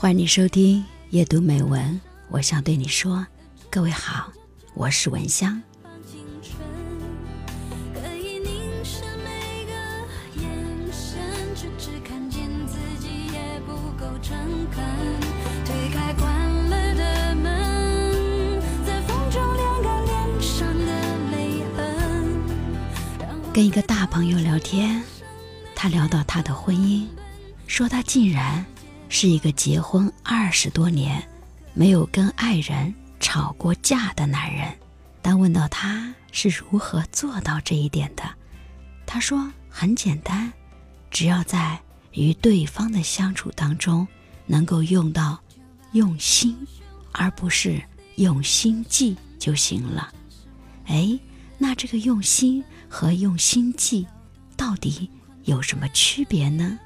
欢迎你收听夜读美文，我想对你说，各位好，我是文香。跟一个大朋友聊天，他聊到他的婚姻，说他竟然是一个结婚二十多年没有跟爱人吵过架的男人。当问到他是如何做到这一点的，他说很简单，只要在与对方的相处当中能够用到用心，而不是用心计就行了。哎，那这个用心。和用心计到底有什么区别呢？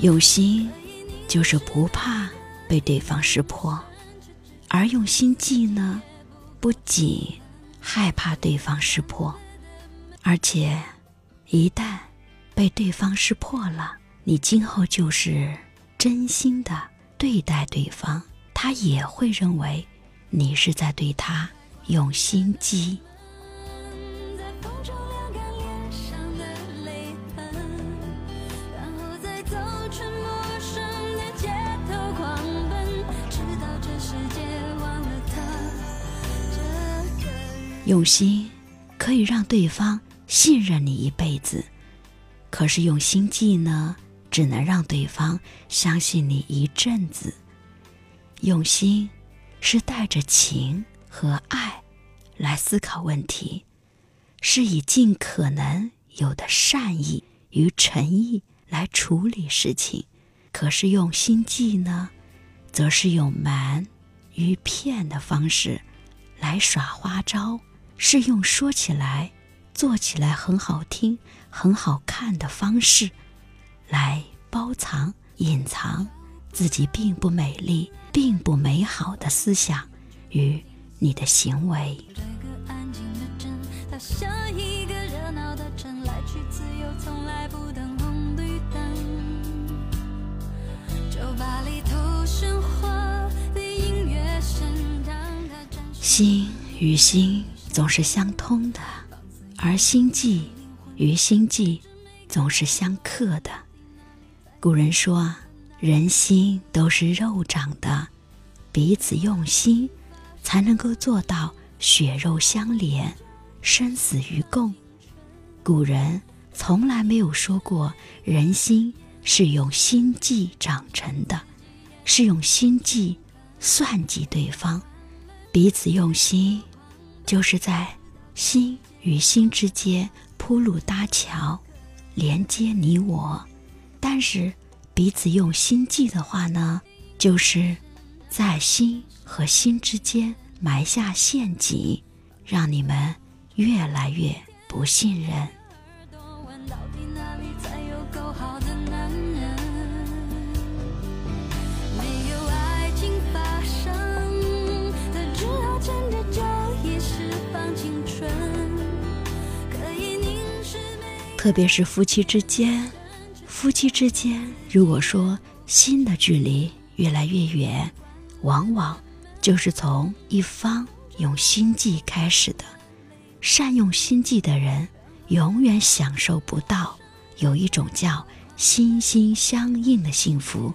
用心就是不怕被对方识破，而用心计呢，不仅害怕对方识破，而且一旦。被对方识破了，你今后就是真心的对待对方，他也会认为你是在对他用心机。用心可以让对方信任你一辈子。可是用心计呢，只能让对方相信你一阵子。用心是带着情和爱来思考问题，是以尽可能有的善意与诚意来处理事情。可是用心计呢，则是用瞒与骗的方式来耍花招，是用说起来。做起来很好听、很好看的方式，来包藏、隐藏自己并不美丽、并不美好的思想与你的行为。心与心总是相通的。而心计与心计总是相克的。古人说：“人心都是肉长的，彼此用心，才能够做到血肉相连，生死与共。”古人从来没有说过人心是用心计长成的，是用心计算计对方。彼此用心，就是在心。与心之间铺路搭桥，连接你我。但是彼此用心计的话呢，就是在心和心之间埋下陷阱，让你们越来越不信任。特别是夫妻之间，夫妻之间，如果说心的距离越来越远，往往就是从一方用心计开始的。善用心计的人，永远享受不到有一种叫心心相印的幸福，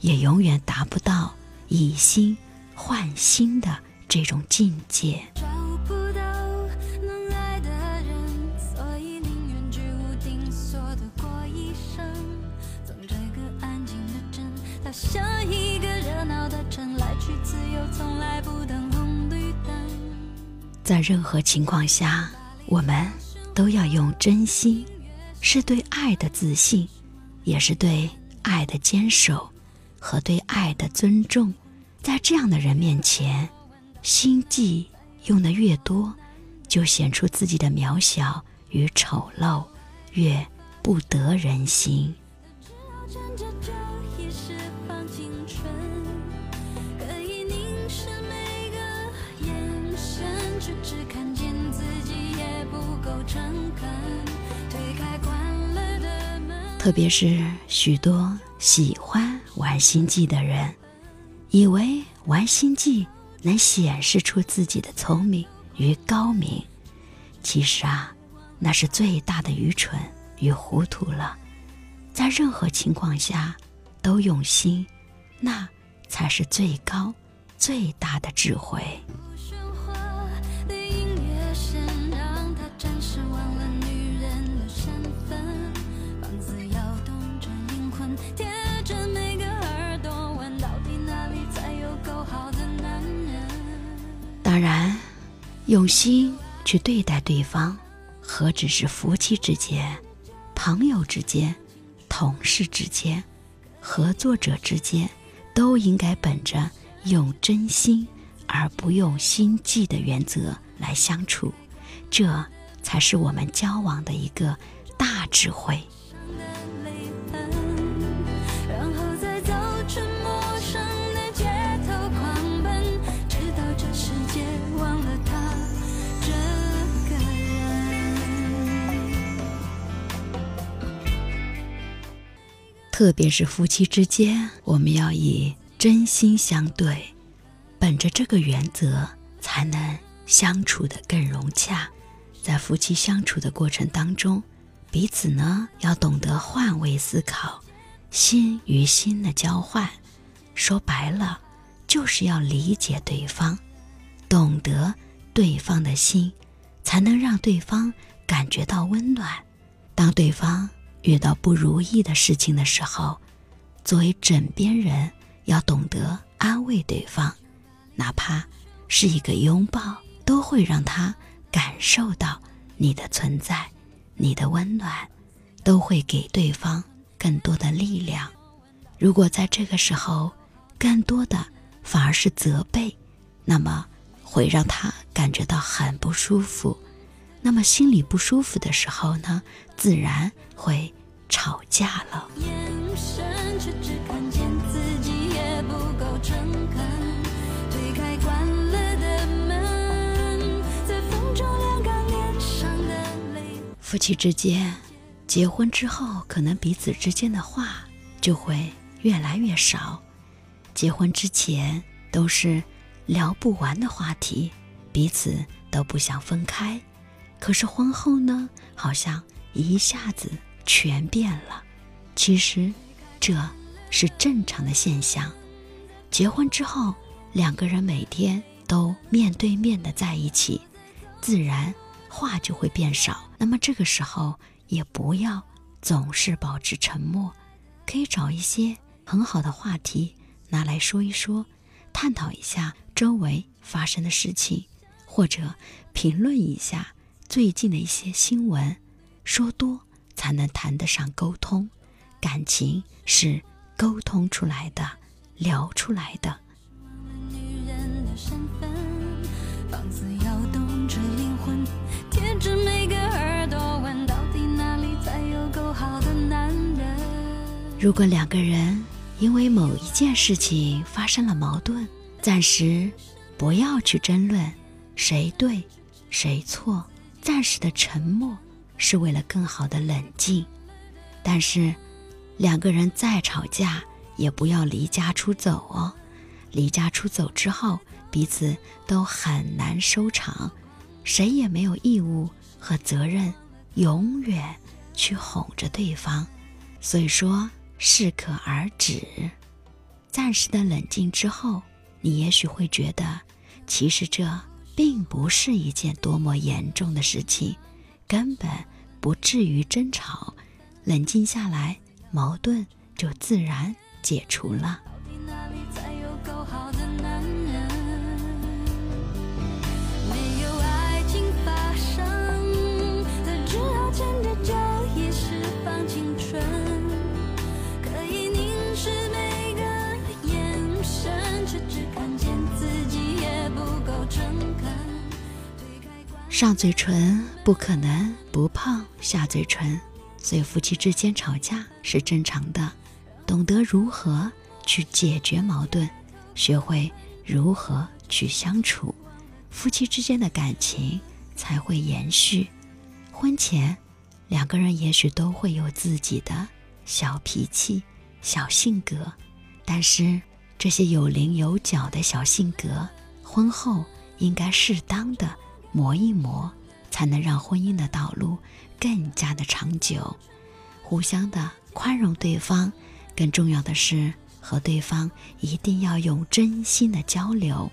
也永远达不到以心换心的这种境界。在任何情况下，我们都要用真心，是对爱的自信，也是对爱的坚守和对爱的尊重。在这样的人面前，心计用的越多，就显出自己的渺小与丑陋，越不得人心。特别是许多喜欢玩心计的人，以为玩心计能显示出自己的聪明与高明。其实啊，那是最大的愚蠢与糊涂了，在任何情况下都用心，那才是最高最大的智慧。当然，用心去对待对方，何止是夫妻之间、朋友之间、同事之间、合作者之间，都应该本着用真心而不用心计的原则来相处，这才是我们交往的一个大智慧。特别是夫妻之间，我们要以真心相对，本着这个原则，才能相处的更融洽。在夫妻相处的过程当中，彼此呢要懂得换位思考，心与心的交换。说白了，就是要理解对方，懂得对方的心，才能让对方感觉到温暖。当对方。遇到不如意的事情的时候，作为枕边人，要懂得安慰对方，哪怕是一个拥抱，都会让他感受到你的存在，你的温暖，都会给对方更多的力量。如果在这个时候，更多的反而是责备，那么会让他感觉到很不舒服。那么心里不舒服的时候呢，自然会吵架了。夫妻之间，结婚之后，可能彼此之间的话就会越来越少。结婚之前都是聊不完的话题，彼此都不想分开。可是婚后呢，好像一下子全变了。其实，这是正常的现象。结婚之后，两个人每天都面对面的在一起，自然话就会变少。那么这个时候，也不要总是保持沉默，可以找一些很好的话题拿来说一说，探讨一下周围发生的事情，或者评论一下。最近的一些新闻，说多才能谈得上沟通，感情是沟通出来的，聊出来的。如果两个人因为某一件事情发生了矛盾，暂时不要去争论谁对谁错。暂时的沉默是为了更好的冷静，但是两个人再吵架也不要离家出走哦。离家出走之后，彼此都很难收场，谁也没有义务和责任永远去哄着对方。所以说，适可而止。暂时的冷静之后，你也许会觉得，其实这。并不是一件多么严重的事情，根本不至于争吵。冷静下来，矛盾就自然解除了。上嘴唇不可能。不碰下嘴唇，所以夫妻之间吵架是正常的。懂得如何去解决矛盾，学会如何去相处，夫妻之间的感情才会延续。婚前，两个人也许都会有自己的小脾气、小性格，但是这些有棱有角的小性格，婚后应该适当的磨一磨，才能让婚姻的道路更加的长久。互相的宽容对方，更重要的是和对方一定要用真心的交流，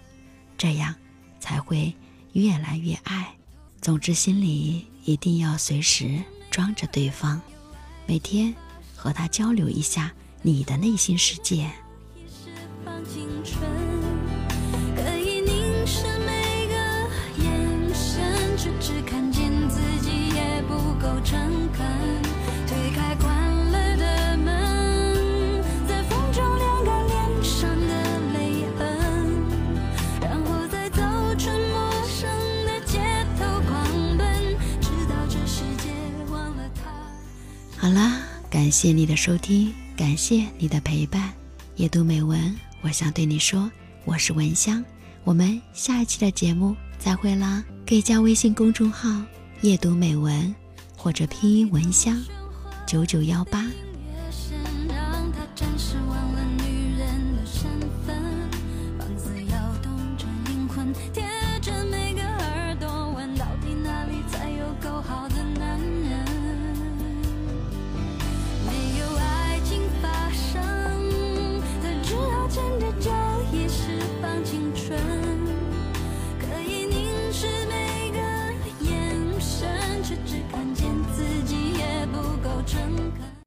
这样才会越来越爱。总之，心里一定要随时装着对方，每天和他交流一下你的内心世界。好感谢你的收听，感谢你的陪伴。夜读美文，我想对你说，我是文香。我们下一期的节目再会啦！可以加微信公众号“夜读美文”或者拼音“文香九九幺八”。贴着。